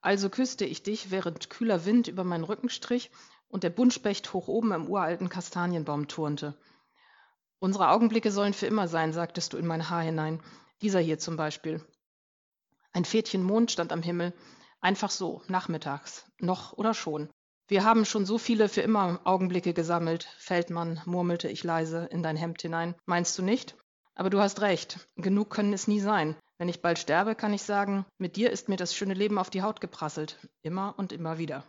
Also küsste ich dich, während kühler Wind über meinen Rücken strich und der Buntspecht hoch oben im uralten Kastanienbaum turnte. Unsere Augenblicke sollen für immer sein, sagtest du in mein Haar hinein. Dieser hier zum Beispiel. Ein Fädchen Mond stand am Himmel, einfach so, nachmittags, noch oder schon. Wir haben schon so viele für immer Augenblicke gesammelt, Feldmann, murmelte ich leise in dein Hemd hinein. Meinst du nicht? Aber du hast recht, genug können es nie sein. Wenn ich bald sterbe, kann ich sagen, mit dir ist mir das schöne Leben auf die Haut geprasselt, immer und immer wieder.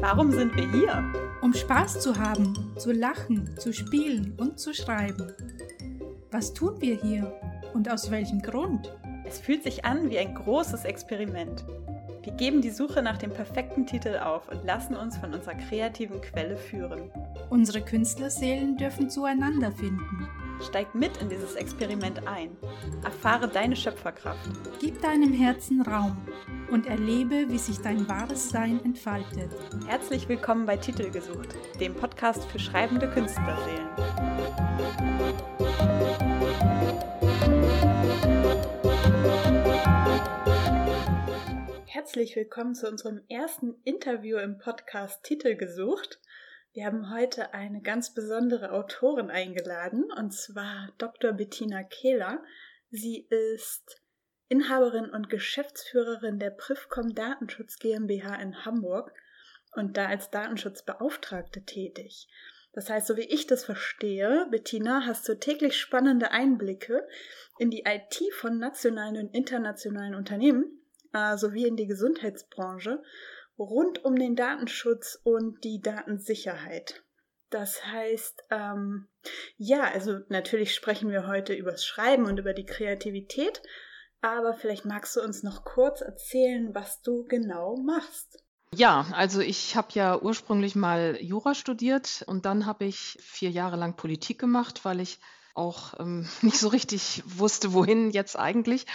Warum sind wir hier? Um Spaß zu haben, zu lachen, zu spielen und zu schreiben. Was tun wir hier und aus welchem Grund? Es fühlt sich an wie ein großes Experiment. Wir geben die Suche nach dem perfekten Titel auf und lassen uns von unserer kreativen Quelle führen. Unsere Künstlerseelen dürfen zueinander finden. Steig mit in dieses Experiment ein. Erfahre deine Schöpferkraft. Gib deinem Herzen Raum und erlebe, wie sich dein wahres Sein entfaltet. Herzlich willkommen bei Titel gesucht, dem Podcast für schreibende Künstlerseelen. Herzlich willkommen zu unserem ersten Interview im Podcast Titel gesucht. Wir haben heute eine ganz besondere Autorin eingeladen, und zwar Dr. Bettina Kehler. Sie ist Inhaberin und Geschäftsführerin der Privcom Datenschutz GmbH in Hamburg und da als Datenschutzbeauftragte tätig. Das heißt, so wie ich das verstehe, Bettina, hast du täglich spannende Einblicke in die IT von nationalen und internationalen Unternehmen äh, sowie in die Gesundheitsbranche rund um den Datenschutz und die Datensicherheit. Das heißt, ähm, ja, also natürlich sprechen wir heute übers Schreiben und über die Kreativität, aber vielleicht magst du uns noch kurz erzählen, was du genau machst. Ja, also ich habe ja ursprünglich mal Jura studiert und dann habe ich vier Jahre lang Politik gemacht, weil ich auch ähm, nicht so richtig wusste, wohin jetzt eigentlich.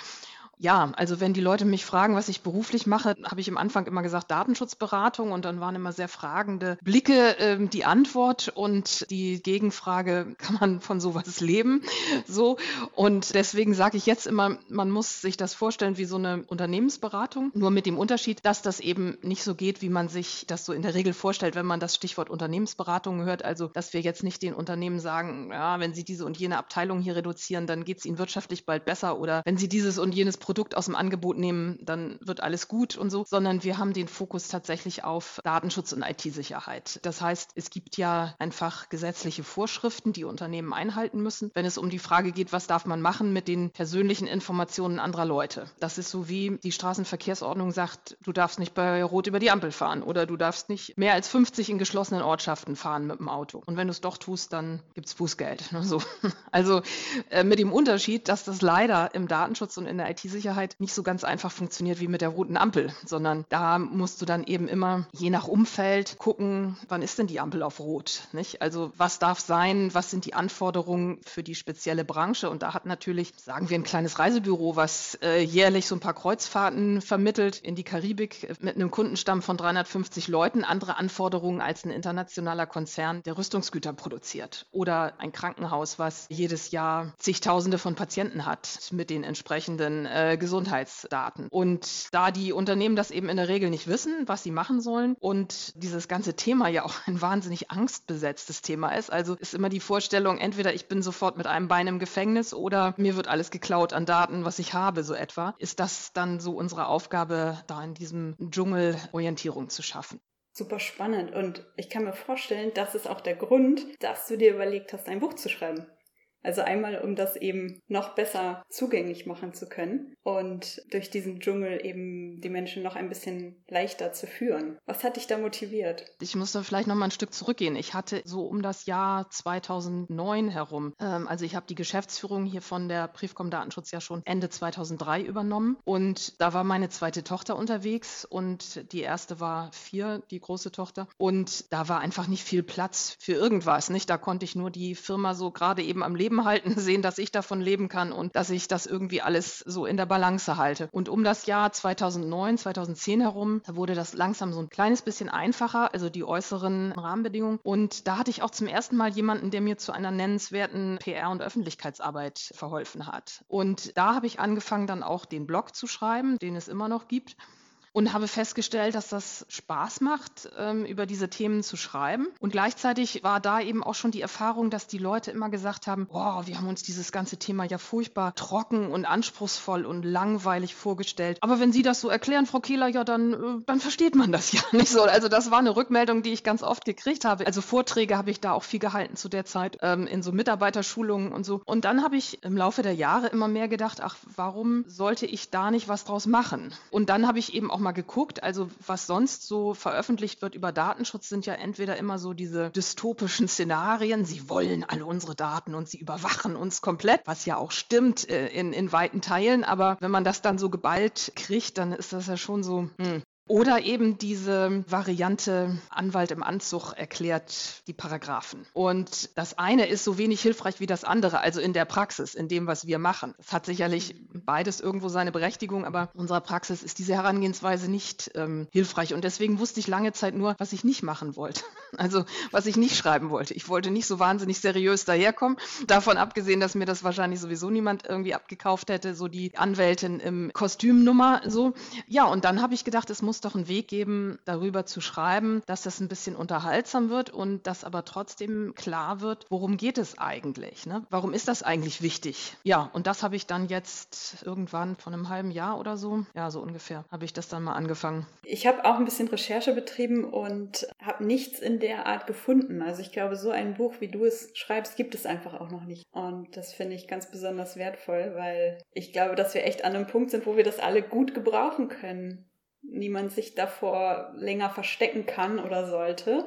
Ja, also wenn die Leute mich fragen, was ich beruflich mache, habe ich am Anfang immer gesagt Datenschutzberatung und dann waren immer sehr fragende Blicke ähm, die Antwort und die Gegenfrage, kann man von sowas leben? So und deswegen sage ich jetzt immer, man muss sich das vorstellen wie so eine Unternehmensberatung, nur mit dem Unterschied, dass das eben nicht so geht, wie man sich das so in der Regel vorstellt, wenn man das Stichwort Unternehmensberatung hört. Also, dass wir jetzt nicht den Unternehmen sagen, ja, wenn sie diese und jene Abteilung hier reduzieren, dann geht es ihnen wirtschaftlich bald besser oder wenn sie dieses und jenes Produkt aus dem Angebot nehmen, dann wird alles gut und so, sondern wir haben den Fokus tatsächlich auf Datenschutz und IT-Sicherheit. Das heißt, es gibt ja einfach gesetzliche Vorschriften, die Unternehmen einhalten müssen, wenn es um die Frage geht, was darf man machen mit den persönlichen Informationen anderer Leute. Das ist so wie die Straßenverkehrsordnung sagt, du darfst nicht bei Rot über die Ampel fahren oder du darfst nicht mehr als 50 in geschlossenen Ortschaften fahren mit dem Auto. Und wenn du es doch tust, dann gibt es Bußgeld. So. Also äh, mit dem Unterschied, dass das leider im Datenschutz und in der IT-Sicherheit Sicherheit nicht so ganz einfach funktioniert wie mit der roten Ampel, sondern da musst du dann eben immer je nach Umfeld gucken, wann ist denn die Ampel auf Rot? Nicht? Also was darf sein, was sind die Anforderungen für die spezielle Branche? Und da hat natürlich, sagen wir, ein kleines Reisebüro, was äh, jährlich so ein paar Kreuzfahrten vermittelt in die Karibik mit einem Kundenstamm von 350 Leuten, andere Anforderungen als ein internationaler Konzern, der Rüstungsgüter produziert. Oder ein Krankenhaus, was jedes Jahr zigtausende von Patienten hat mit den entsprechenden äh, äh, Gesundheitsdaten. Und da die Unternehmen das eben in der Regel nicht wissen, was sie machen sollen und dieses ganze Thema ja auch ein wahnsinnig angstbesetztes Thema ist, also ist immer die Vorstellung, entweder ich bin sofort mit einem Bein im Gefängnis oder mir wird alles geklaut an Daten, was ich habe, so etwa, ist das dann so unsere Aufgabe, da in diesem Dschungel Orientierung zu schaffen. Super spannend und ich kann mir vorstellen, das ist auch der Grund, dass du dir überlegt hast, ein Buch zu schreiben. Also einmal, um das eben noch besser zugänglich machen zu können und durch diesen Dschungel eben die Menschen noch ein bisschen leichter zu führen. Was hat dich da motiviert? Ich muss da vielleicht noch mal ein Stück zurückgehen. Ich hatte so um das Jahr 2009 herum, ähm, also ich habe die Geschäftsführung hier von der Briefcom Datenschutz ja schon Ende 2003 übernommen und da war meine zweite Tochter unterwegs und die erste war vier, die große Tochter und da war einfach nicht viel Platz für irgendwas, nicht? Da konnte ich nur die Firma so gerade eben am Leben Leben halten, sehen, dass ich davon leben kann und dass ich das irgendwie alles so in der Balance halte. Und um das Jahr 2009, 2010 herum, da wurde das langsam so ein kleines bisschen einfacher, also die äußeren Rahmenbedingungen. Und da hatte ich auch zum ersten Mal jemanden, der mir zu einer nennenswerten PR- und Öffentlichkeitsarbeit verholfen hat. Und da habe ich angefangen, dann auch den Blog zu schreiben, den es immer noch gibt und habe festgestellt, dass das Spaß macht, ähm, über diese Themen zu schreiben. Und gleichzeitig war da eben auch schon die Erfahrung, dass die Leute immer gesagt haben, boah, wir haben uns dieses ganze Thema ja furchtbar trocken und anspruchsvoll und langweilig vorgestellt. Aber wenn Sie das so erklären, Frau Kehler, ja, dann, äh, dann versteht man das ja nicht so. Also das war eine Rückmeldung, die ich ganz oft gekriegt habe. Also Vorträge habe ich da auch viel gehalten zu der Zeit, ähm, in so Mitarbeiterschulungen und so. Und dann habe ich im Laufe der Jahre immer mehr gedacht, ach, warum sollte ich da nicht was draus machen? Und dann habe ich eben auch mal geguckt. Also was sonst so veröffentlicht wird über Datenschutz, sind ja entweder immer so diese dystopischen Szenarien. Sie wollen alle unsere Daten und sie überwachen uns komplett, was ja auch stimmt äh, in, in weiten Teilen. Aber wenn man das dann so geballt kriegt, dann ist das ja schon so, hm, oder eben diese Variante Anwalt im Anzug erklärt die Paragraphen. Und das eine ist so wenig hilfreich wie das andere, also in der Praxis, in dem, was wir machen. Es hat sicherlich beides irgendwo seine Berechtigung, aber in unserer Praxis ist diese Herangehensweise nicht ähm, hilfreich. Und deswegen wusste ich lange Zeit nur, was ich nicht machen wollte. Also was ich nicht schreiben wollte. Ich wollte nicht so wahnsinnig seriös daherkommen. Davon abgesehen, dass mir das wahrscheinlich sowieso niemand irgendwie abgekauft hätte, so die Anwältin im Kostümnummer so. Ja, und dann habe ich gedacht, es muss muss doch einen Weg geben, darüber zu schreiben, dass das ein bisschen unterhaltsam wird und dass aber trotzdem klar wird, worum geht es eigentlich? Ne? Warum ist das eigentlich wichtig? Ja, und das habe ich dann jetzt irgendwann von einem halben Jahr oder so, ja, so ungefähr, habe ich das dann mal angefangen. Ich habe auch ein bisschen Recherche betrieben und habe nichts in der Art gefunden. Also ich glaube, so ein Buch, wie du es schreibst, gibt es einfach auch noch nicht. Und das finde ich ganz besonders wertvoll, weil ich glaube, dass wir echt an einem Punkt sind, wo wir das alle gut gebrauchen können niemand sich davor länger verstecken kann oder sollte.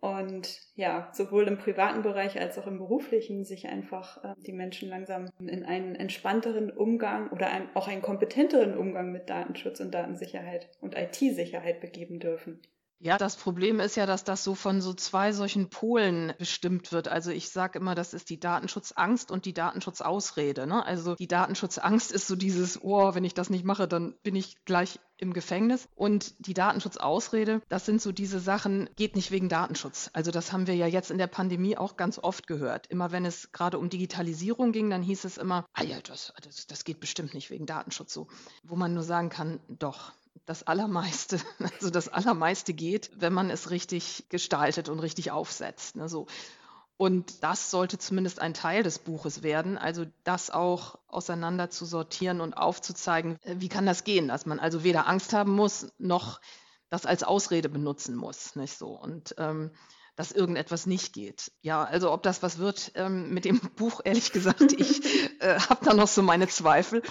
Und ja, sowohl im privaten Bereich als auch im beruflichen sich einfach äh, die Menschen langsam in einen entspannteren Umgang oder ein, auch einen kompetenteren Umgang mit Datenschutz und Datensicherheit und IT-Sicherheit begeben dürfen. Ja, das Problem ist ja, dass das so von so zwei solchen Polen bestimmt wird. Also ich sage immer, das ist die Datenschutzangst und die Datenschutzausrede. Ne? Also die Datenschutzangst ist so dieses, oh, wenn ich das nicht mache, dann bin ich gleich im Gefängnis. Und die Datenschutzausrede, das sind so diese Sachen, geht nicht wegen Datenschutz. Also das haben wir ja jetzt in der Pandemie auch ganz oft gehört. Immer wenn es gerade um Digitalisierung ging, dann hieß es immer, ah ja, das, das, das geht bestimmt nicht wegen Datenschutz so. Wo man nur sagen kann, doch, das Allermeiste, also das Allermeiste geht, wenn man es richtig gestaltet und richtig aufsetzt. Ne, so. Und das sollte zumindest ein Teil des Buches werden, also das auch auseinander zu sortieren und aufzuzeigen, äh, wie kann das gehen, dass man also weder Angst haben muss, noch das als Ausrede benutzen muss. Nicht so. Und ähm, dass irgendetwas nicht geht. Ja, also ob das was wird ähm, mit dem Buch, ehrlich gesagt, ich äh, habe da noch so meine Zweifel.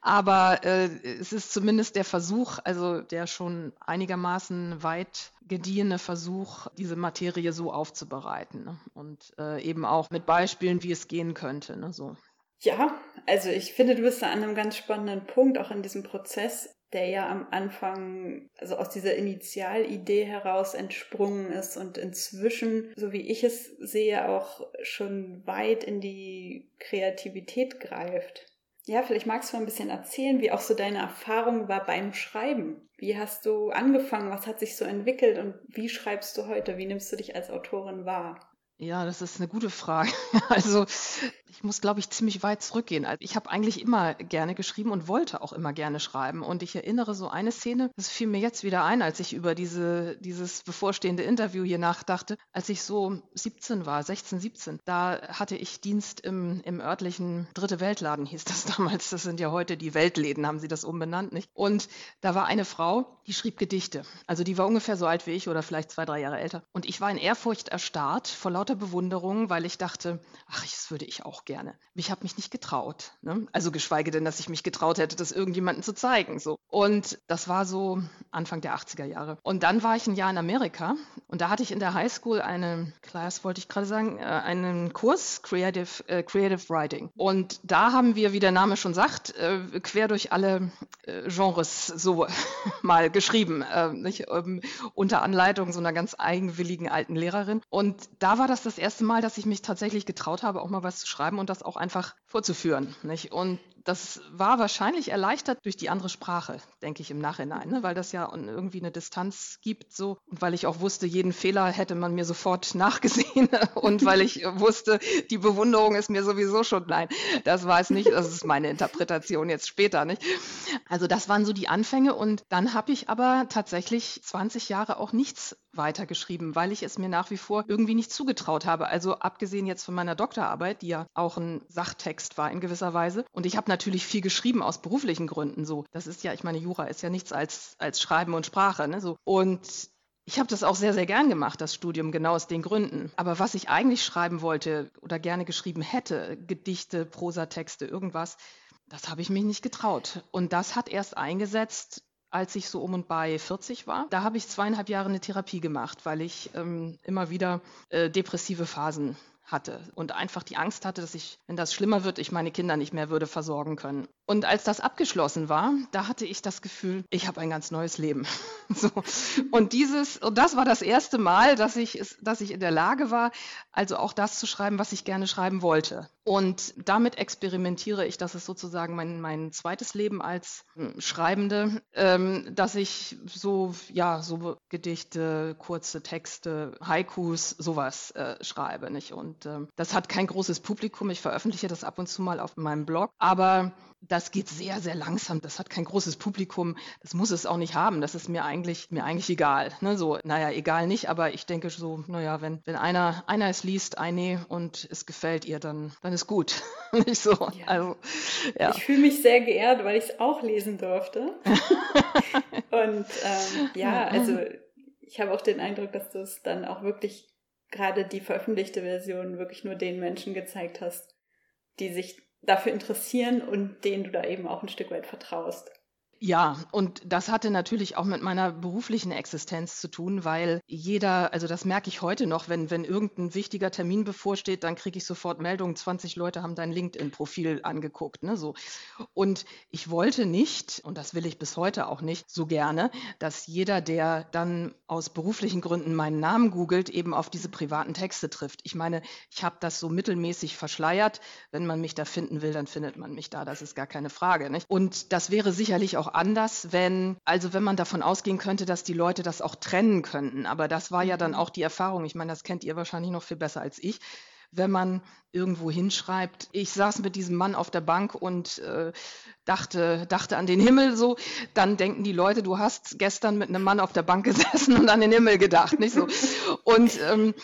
Aber äh, es ist zumindest der Versuch, also der schon einigermaßen weit gediehene Versuch, diese Materie so aufzubereiten. Ne? Und äh, eben auch mit Beispielen, wie es gehen könnte. Ne? So. Ja, also ich finde, du bist da an einem ganz spannenden Punkt, auch in diesem Prozess der ja am Anfang, also aus dieser Initialidee heraus entsprungen ist und inzwischen, so wie ich es sehe, auch schon weit in die Kreativität greift. Ja, vielleicht magst du mal ein bisschen erzählen, wie auch so deine Erfahrung war beim Schreiben. Wie hast du angefangen? Was hat sich so entwickelt und wie schreibst du heute? Wie nimmst du dich als Autorin wahr? Ja, das ist eine gute Frage. Also ich muss, glaube ich, ziemlich weit zurückgehen. Also, ich habe eigentlich immer gerne geschrieben und wollte auch immer gerne schreiben. Und ich erinnere so eine Szene, das fiel mir jetzt wieder ein, als ich über diese, dieses bevorstehende Interview hier nachdachte. Als ich so 17 war, 16, 17, da hatte ich Dienst im, im örtlichen Dritte Weltladen, hieß das damals. Das sind ja heute die Weltläden, haben sie das umbenannt, nicht? Und da war eine Frau, die schrieb Gedichte. Also die war ungefähr so alt wie ich oder vielleicht zwei, drei Jahre älter. Und ich war in Ehrfurcht erstarrt vor lauter Bewunderung, weil ich dachte, ach, das würde ich auch gerne. Ich habe mich nicht getraut. Ne? Also geschweige denn, dass ich mich getraut hätte, das irgendjemandem zu zeigen. So. Und das war so Anfang der 80er Jahre. Und dann war ich ein Jahr in Amerika und da hatte ich in der Highschool eine Class, wollte ich gerade sagen, äh, einen Kurs Creative, äh, Creative Writing. Und da haben wir, wie der Name schon sagt, äh, quer durch alle äh, Genres so mal geschrieben, äh, nicht, ähm, unter Anleitung so einer ganz eigenwilligen alten Lehrerin. Und da war das das erste Mal, dass ich mich tatsächlich getraut habe, auch mal was zu schreiben und das auch einfach vorzuführen. Nicht? Und das war wahrscheinlich erleichtert durch die andere Sprache, denke ich im Nachhinein, ne? weil das ja irgendwie eine Distanz gibt so und weil ich auch wusste, jeden Fehler hätte man mir sofort nachgesehen und weil ich wusste, die Bewunderung ist mir sowieso schon nein, das es nicht, das ist meine Interpretation jetzt später, nicht? Also das waren so die Anfänge und dann habe ich aber tatsächlich 20 Jahre auch nichts weitergeschrieben, weil ich es mir nach wie vor irgendwie nicht zugetraut habe. Also abgesehen jetzt von meiner Doktorarbeit, die ja auch ein Sachtext war in gewisser Weise und ich habe natürlich viel geschrieben aus beruflichen Gründen so. Das ist ja, ich meine, Jura ist ja nichts als, als Schreiben und Sprache. Ne? So. Und ich habe das auch sehr, sehr gern gemacht, das Studium, genau aus den Gründen. Aber was ich eigentlich schreiben wollte oder gerne geschrieben hätte, Gedichte, Prosatexte, irgendwas, das habe ich mich nicht getraut. Und das hat erst eingesetzt, als ich so um und bei 40 war. Da habe ich zweieinhalb Jahre eine Therapie gemacht, weil ich ähm, immer wieder äh, depressive Phasen hatte und einfach die Angst hatte, dass ich, wenn das schlimmer wird, ich meine Kinder nicht mehr würde versorgen können. Und als das abgeschlossen war, da hatte ich das Gefühl, ich habe ein ganz neues Leben. so. Und dieses, und das war das erste Mal, dass ich, dass ich in der Lage war, also auch das zu schreiben, was ich gerne schreiben wollte. Und damit experimentiere ich, das ist sozusagen mein, mein zweites Leben als hm, Schreibende, ähm, dass ich so, ja, so Gedichte, kurze Texte, Haikus, sowas äh, schreibe. Nicht? Und ähm, das hat kein großes Publikum. Ich veröffentliche das ab und zu mal auf meinem Blog. Aber das geht sehr, sehr langsam. Das hat kein großes Publikum. Das muss es auch nicht haben. Das ist mir eigentlich, mir eigentlich egal. Ne? So, naja, egal nicht, aber ich denke so, naja, wenn, wenn einer, einer es liest, eine und es gefällt ihr, dann, dann ist gut. nicht so. Ja. Also, ja. Ich fühle mich sehr geehrt, weil ich es auch lesen durfte. und ähm, ja, also ich habe auch den Eindruck, dass du es dann auch wirklich gerade die veröffentlichte Version wirklich nur den Menschen gezeigt hast, die sich dafür interessieren und denen du da eben auch ein Stück weit vertraust. Ja, und das hatte natürlich auch mit meiner beruflichen Existenz zu tun, weil jeder, also das merke ich heute noch, wenn, wenn irgendein wichtiger Termin bevorsteht, dann kriege ich sofort Meldungen, 20 Leute haben dein LinkedIn-Profil angeguckt. Ne, so. Und ich wollte nicht, und das will ich bis heute auch nicht, so gerne, dass jeder, der dann aus beruflichen Gründen meinen Namen googelt, eben auf diese privaten Texte trifft. Ich meine, ich habe das so mittelmäßig verschleiert. Wenn man mich da finden will, dann findet man mich da. Das ist gar keine Frage. Nicht? Und das wäre sicherlich auch auch anders, wenn, also wenn man davon ausgehen könnte, dass die Leute das auch trennen könnten. Aber das war ja dann mhm. auch die Erfahrung. Ich meine, das kennt ihr wahrscheinlich noch viel besser als ich wenn man irgendwo hinschreibt, ich saß mit diesem Mann auf der Bank und äh, dachte, dachte an den Himmel so, dann denken die Leute, du hast gestern mit einem Mann auf der Bank gesessen und an den Himmel gedacht, nicht so. Und ähm,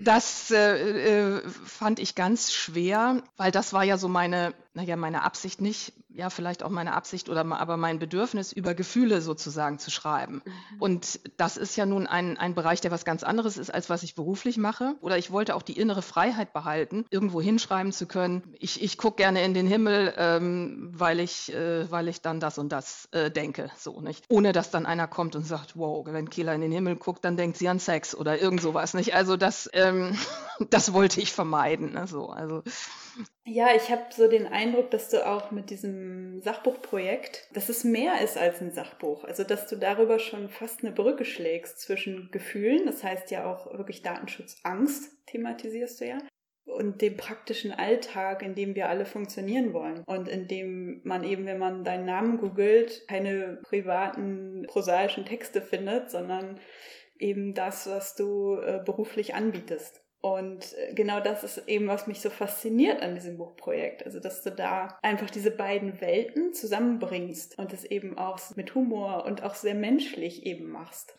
das äh, äh, fand ich ganz schwer, weil das war ja so meine, naja, meine Absicht nicht, ja, vielleicht auch meine Absicht oder aber mein Bedürfnis, über Gefühle sozusagen zu schreiben. Mhm. Und das ist ja nun ein, ein Bereich, der was ganz anderes ist, als was ich beruflich mache. Oder ich wollte auch die innere Freiheit behalten, irgendwo hinschreiben zu können. Ich, ich gucke gerne in den Himmel, ähm, weil, ich, äh, weil ich dann das und das äh, denke. So, nicht? Ohne dass dann einer kommt und sagt, wow, wenn Kila in den Himmel guckt, dann denkt sie an Sex oder irgend sowas. Nicht? Also das, ähm, das wollte ich vermeiden. Ne? So, also. Ja, ich habe so den Eindruck, dass du auch mit diesem Sachbuchprojekt, dass es mehr ist als ein Sachbuch. Also, dass du darüber schon fast eine Brücke schlägst zwischen Gefühlen, das heißt ja auch wirklich Datenschutzangst, thematisierst du ja, und dem praktischen Alltag, in dem wir alle funktionieren wollen. Und in dem man eben, wenn man deinen Namen googelt, keine privaten, prosaischen Texte findet, sondern eben das, was du äh, beruflich anbietest. Und äh, genau das ist eben, was mich so fasziniert an diesem Buchprojekt. Also, dass du da einfach diese beiden Welten zusammenbringst und es eben auch mit Humor und auch sehr menschlich eben machst.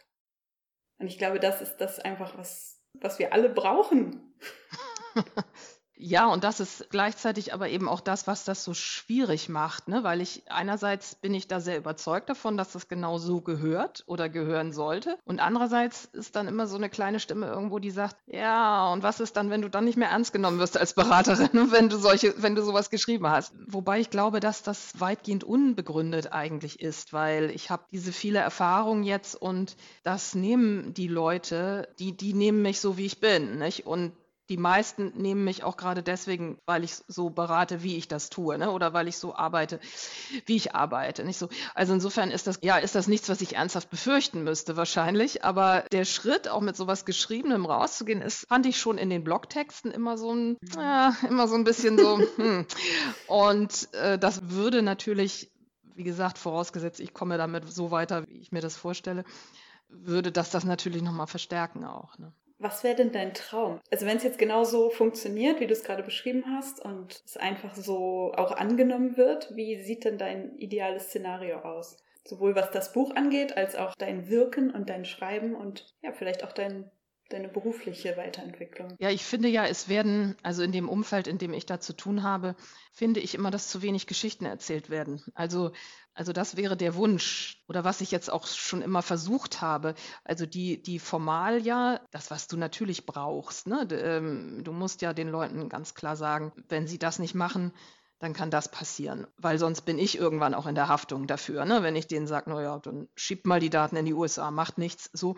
Und ich glaube, das ist das einfach, was, was wir alle brauchen. Ja, und das ist gleichzeitig aber eben auch das, was das so schwierig macht, ne? weil ich einerseits bin ich da sehr überzeugt davon, dass das genau so gehört oder gehören sollte. Und andererseits ist dann immer so eine kleine Stimme irgendwo, die sagt, ja, und was ist dann, wenn du dann nicht mehr ernst genommen wirst als Beraterin, wenn du solche, wenn du sowas geschrieben hast? Wobei ich glaube, dass das weitgehend unbegründet eigentlich ist, weil ich habe diese viele Erfahrungen jetzt und das nehmen die Leute, die, die nehmen mich so, wie ich bin. Nicht? Und die meisten nehmen mich auch gerade deswegen, weil ich so berate, wie ich das tue, ne? oder weil ich so arbeite, wie ich arbeite. Nicht so. Also insofern ist das, ja, ist das nichts, was ich ernsthaft befürchten müsste wahrscheinlich. Aber der Schritt, auch mit sowas Geschriebenem rauszugehen, ist, fand ich schon in den Blogtexten immer so ein, ja, immer so ein bisschen so. hm. Und äh, das würde natürlich, wie gesagt, vorausgesetzt, ich komme damit so weiter, wie ich mir das vorstelle, würde das das natürlich nochmal verstärken auch. Ne? Was wäre denn dein Traum? Also wenn es jetzt genau so funktioniert, wie du es gerade beschrieben hast und es einfach so auch angenommen wird, wie sieht denn dein ideales Szenario aus? Sowohl was das Buch angeht, als auch dein Wirken und dein Schreiben und ja, vielleicht auch dein deine berufliche Weiterentwicklung? Ja, ich finde ja, es werden, also in dem Umfeld, in dem ich da zu tun habe, finde ich immer, dass zu wenig Geschichten erzählt werden. Also, also das wäre der Wunsch oder was ich jetzt auch schon immer versucht habe. Also die, die Formalia, das, was du natürlich brauchst. Ne? Ähm, du musst ja den Leuten ganz klar sagen, wenn sie das nicht machen, dann kann das passieren. Weil sonst bin ich irgendwann auch in der Haftung dafür. Ne? Wenn ich denen sage, naja, dann schiebt mal die Daten in die USA, macht nichts. So.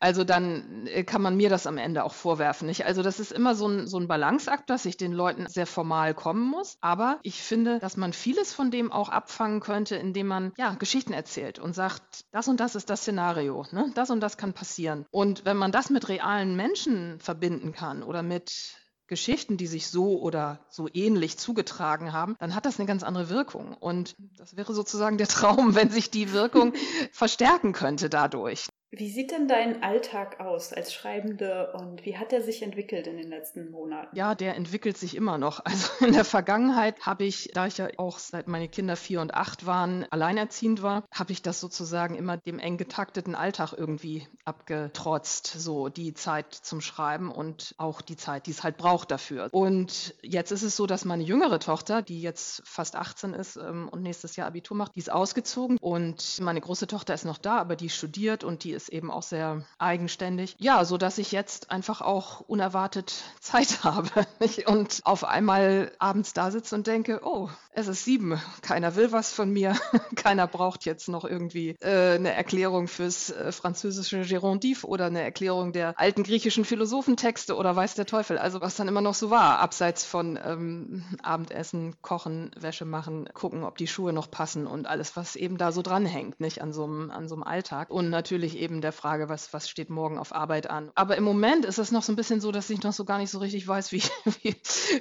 Also dann äh, kann man mir das am Ende auch vorwerfen. Nicht? Also das ist immer so ein, so ein Balanceakt, dass ich den Leuten sehr formal kommen muss. Aber ich finde, dass man vieles von dem auch abfangen könnte, indem man ja Geschichten erzählt und sagt, das und das ist das Szenario, ne? das und das kann passieren. Und wenn man das mit realen Menschen verbinden kann oder mit Geschichten, die sich so oder so ähnlich zugetragen haben, dann hat das eine ganz andere Wirkung. Und das wäre sozusagen der Traum, wenn sich die Wirkung verstärken könnte dadurch. Wie sieht denn dein Alltag aus als Schreibende und wie hat er sich entwickelt in den letzten Monaten? Ja, der entwickelt sich immer noch. Also in der Vergangenheit habe ich, da ich ja auch seit meine Kinder vier und acht waren, alleinerziehend war, habe ich das sozusagen immer dem eng getakteten Alltag irgendwie abgetrotzt. So die Zeit zum Schreiben und auch die Zeit, die es halt braucht dafür. Und jetzt ist es so, dass meine jüngere Tochter, die jetzt fast 18 ist ähm, und nächstes Jahr Abitur macht, die ist ausgezogen und meine große Tochter ist noch da, aber die studiert und die ist eben auch sehr eigenständig. Ja, so dass ich jetzt einfach auch unerwartet Zeit habe nicht? und auf einmal abends da sitze und denke, oh, es ist sieben, keiner will was von mir, keiner braucht jetzt noch irgendwie äh, eine Erklärung fürs äh, französische Gérondive oder eine Erklärung der alten griechischen Philosophentexte oder weiß der Teufel. Also was dann immer noch so war, abseits von ähm, Abendessen, Kochen, Wäsche machen, gucken, ob die Schuhe noch passen und alles, was eben da so dranhängt, nicht an so einem, an so einem Alltag. Und natürlich eben eben der Frage, was, was steht morgen auf Arbeit an. Aber im Moment ist es noch so ein bisschen so, dass ich noch so gar nicht so richtig weiß, wie, wie,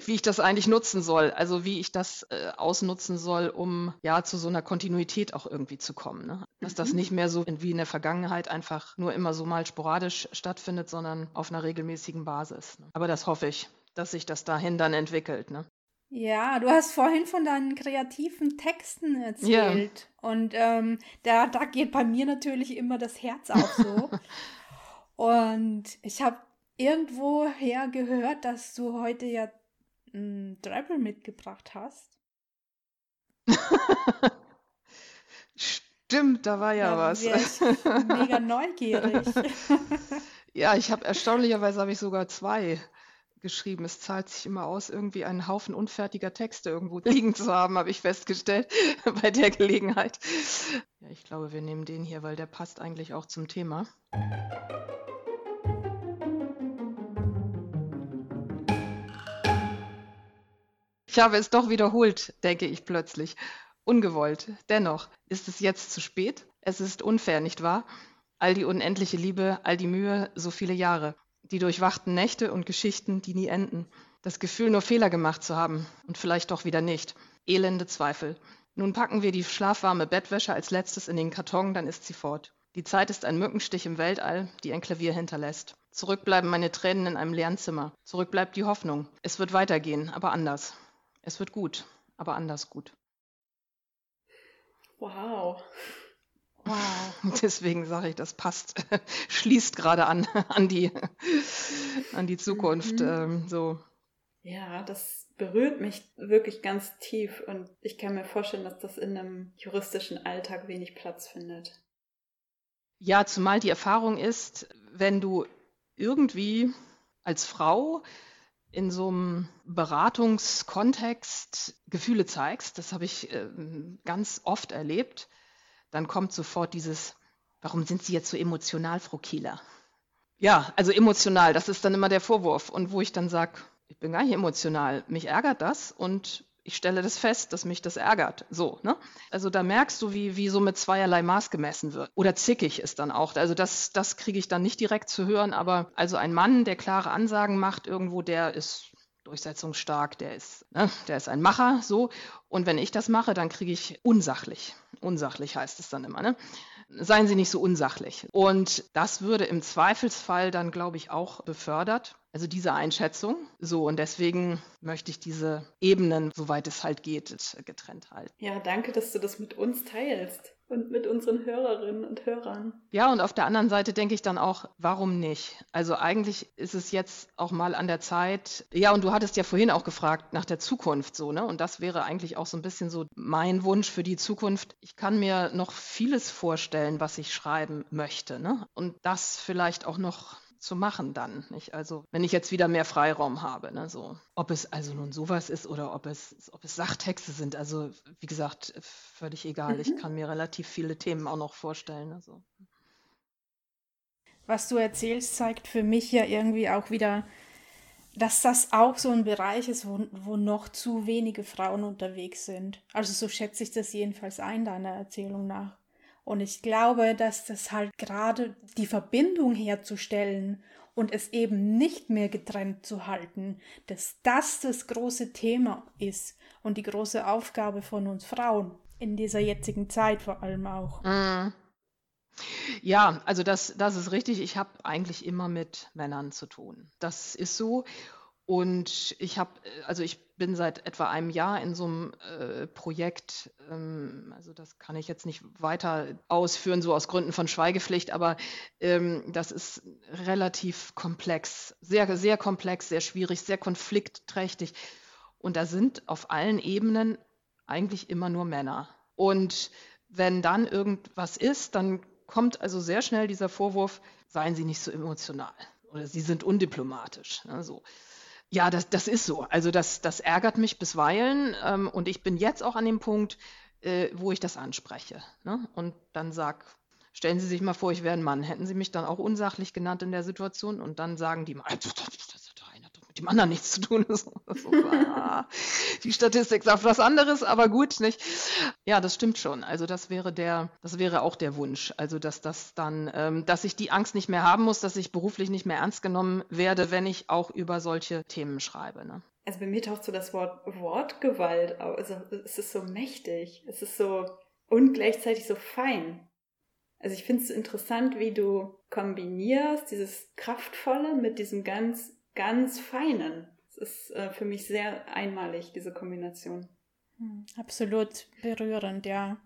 wie ich das eigentlich nutzen soll. Also wie ich das äh, ausnutzen soll, um ja zu so einer Kontinuität auch irgendwie zu kommen. Ne? Dass mhm. das nicht mehr so wie in der Vergangenheit einfach nur immer so mal sporadisch stattfindet, sondern auf einer regelmäßigen Basis. Ne? Aber das hoffe ich, dass sich das dahin dann entwickelt. Ne? Ja, du hast vorhin von deinen kreativen Texten erzählt. Ja. Und ähm, da, da geht bei mir natürlich immer das Herz auf so. Und ich habe irgendwoher gehört, dass du heute ja ein Treble mitgebracht hast. Stimmt, da war ja da was. Ich mega neugierig. ja, ich habe erstaunlicherweise habe ich sogar zwei geschrieben. Es zahlt sich immer aus, irgendwie einen Haufen unfertiger Texte irgendwo liegen zu haben, habe ich festgestellt bei der Gelegenheit. Ja, ich glaube, wir nehmen den hier, weil der passt eigentlich auch zum Thema. Ich habe es doch wiederholt, denke ich plötzlich. Ungewollt. Dennoch ist es jetzt zu spät. Es ist unfair, nicht wahr? All die unendliche Liebe, all die Mühe, so viele Jahre die durchwachten Nächte und Geschichten, die nie enden. Das Gefühl, nur Fehler gemacht zu haben und vielleicht doch wieder nicht. Elende Zweifel. Nun packen wir die schlafwarme Bettwäsche als letztes in den Karton, dann ist sie fort. Die Zeit ist ein Mückenstich im Weltall, die ein Klavier hinterlässt. Zurück bleiben meine Tränen in einem leeren Zimmer. Zurück bleibt die Hoffnung. Es wird weitergehen, aber anders. Es wird gut, aber anders gut. Wow. Wow. Deswegen sage ich, das passt, schließt gerade an, an, die, an die Zukunft. Mhm. Ähm, so. Ja, das berührt mich wirklich ganz tief und ich kann mir vorstellen, dass das in einem juristischen Alltag wenig Platz findet. Ja, zumal die Erfahrung ist, wenn du irgendwie als Frau in so einem Beratungskontext Gefühle zeigst, das habe ich äh, ganz oft erlebt, dann kommt sofort dieses, warum sind Sie jetzt so emotional, Frau Kieler? Ja, also emotional, das ist dann immer der Vorwurf. Und wo ich dann sage, ich bin gar nicht emotional, mich ärgert das und ich stelle das fest, dass mich das ärgert. So, ne? Also da merkst du, wie, wie so mit zweierlei Maß gemessen wird. Oder zickig ist dann auch. Also das, das kriege ich dann nicht direkt zu hören, aber also ein Mann, der klare Ansagen macht irgendwo, der ist durchsetzungsstark, der ist, ne, der ist ein Macher, so. Und wenn ich das mache, dann kriege ich unsachlich. Unsachlich heißt es dann immer, ne? Seien Sie nicht so unsachlich. Und das würde im Zweifelsfall dann, glaube ich, auch befördert. Also diese Einschätzung. So, und deswegen möchte ich diese Ebenen, soweit es halt geht, getrennt halten. Ja, danke, dass du das mit uns teilst und mit unseren Hörerinnen und Hörern. Ja, und auf der anderen Seite denke ich dann auch, warum nicht? Also eigentlich ist es jetzt auch mal an der Zeit. Ja, und du hattest ja vorhin auch gefragt nach der Zukunft so, ne? Und das wäre eigentlich auch so ein bisschen so mein Wunsch für die Zukunft. Ich kann mir noch vieles vorstellen, was ich schreiben möchte, ne? Und das vielleicht auch noch zu machen dann. Nicht? Also wenn ich jetzt wieder mehr Freiraum habe, ne? so. Ob es also nun sowas ist oder ob es, ob es Sachtexte sind, also wie gesagt, völlig egal. Mhm. Ich kann mir relativ viele Themen auch noch vorstellen. Also. Was du erzählst, zeigt für mich ja irgendwie auch wieder, dass das auch so ein Bereich ist, wo, wo noch zu wenige Frauen unterwegs sind. Also so schätze ich das jedenfalls ein, deiner Erzählung nach. Und ich glaube, dass das halt gerade die Verbindung herzustellen und es eben nicht mehr getrennt zu halten, dass das das große Thema ist und die große Aufgabe von uns Frauen in dieser jetzigen Zeit vor allem auch. Mm. Ja, also das, das ist richtig. Ich habe eigentlich immer mit Männern zu tun. Das ist so. Und ich habe, also ich bin seit etwa einem Jahr in so einem äh, Projekt, ähm, also das kann ich jetzt nicht weiter ausführen, so aus Gründen von Schweigepflicht, aber ähm, das ist relativ komplex, sehr, sehr komplex, sehr schwierig, sehr konfliktträchtig. Und da sind auf allen Ebenen eigentlich immer nur Männer. Und wenn dann irgendwas ist, dann kommt also sehr schnell dieser Vorwurf, seien Sie nicht so emotional oder Sie sind undiplomatisch. Ne, so. Ja, das, das ist so. Also das, das ärgert mich bisweilen ähm, und ich bin jetzt auch an dem Punkt, äh, wo ich das anspreche. Ne? Und dann sag, stellen Sie sich mal vor, ich wäre ein Mann. Hätten Sie mich dann auch unsachlich genannt in der Situation? Und dann sagen die mal, das, mit dem anderen nichts zu tun. So, so, ah, die Statistik sagt was anderes, aber gut, nicht? Ja, das stimmt schon. Also das wäre der, das wäre auch der Wunsch. Also dass das dann, ähm, dass ich die Angst nicht mehr haben muss, dass ich beruflich nicht mehr ernst genommen werde, wenn ich auch über solche Themen schreibe. Ne? Also bei mir taucht so das Wort Wortgewalt auf. Also es ist so mächtig. Es ist so und gleichzeitig so fein. Also ich finde es interessant, wie du kombinierst dieses Kraftvolle mit diesem ganz ganz Feinen. Es ist äh, für mich sehr einmalig, diese Kombination. Hm, absolut berührend, ja.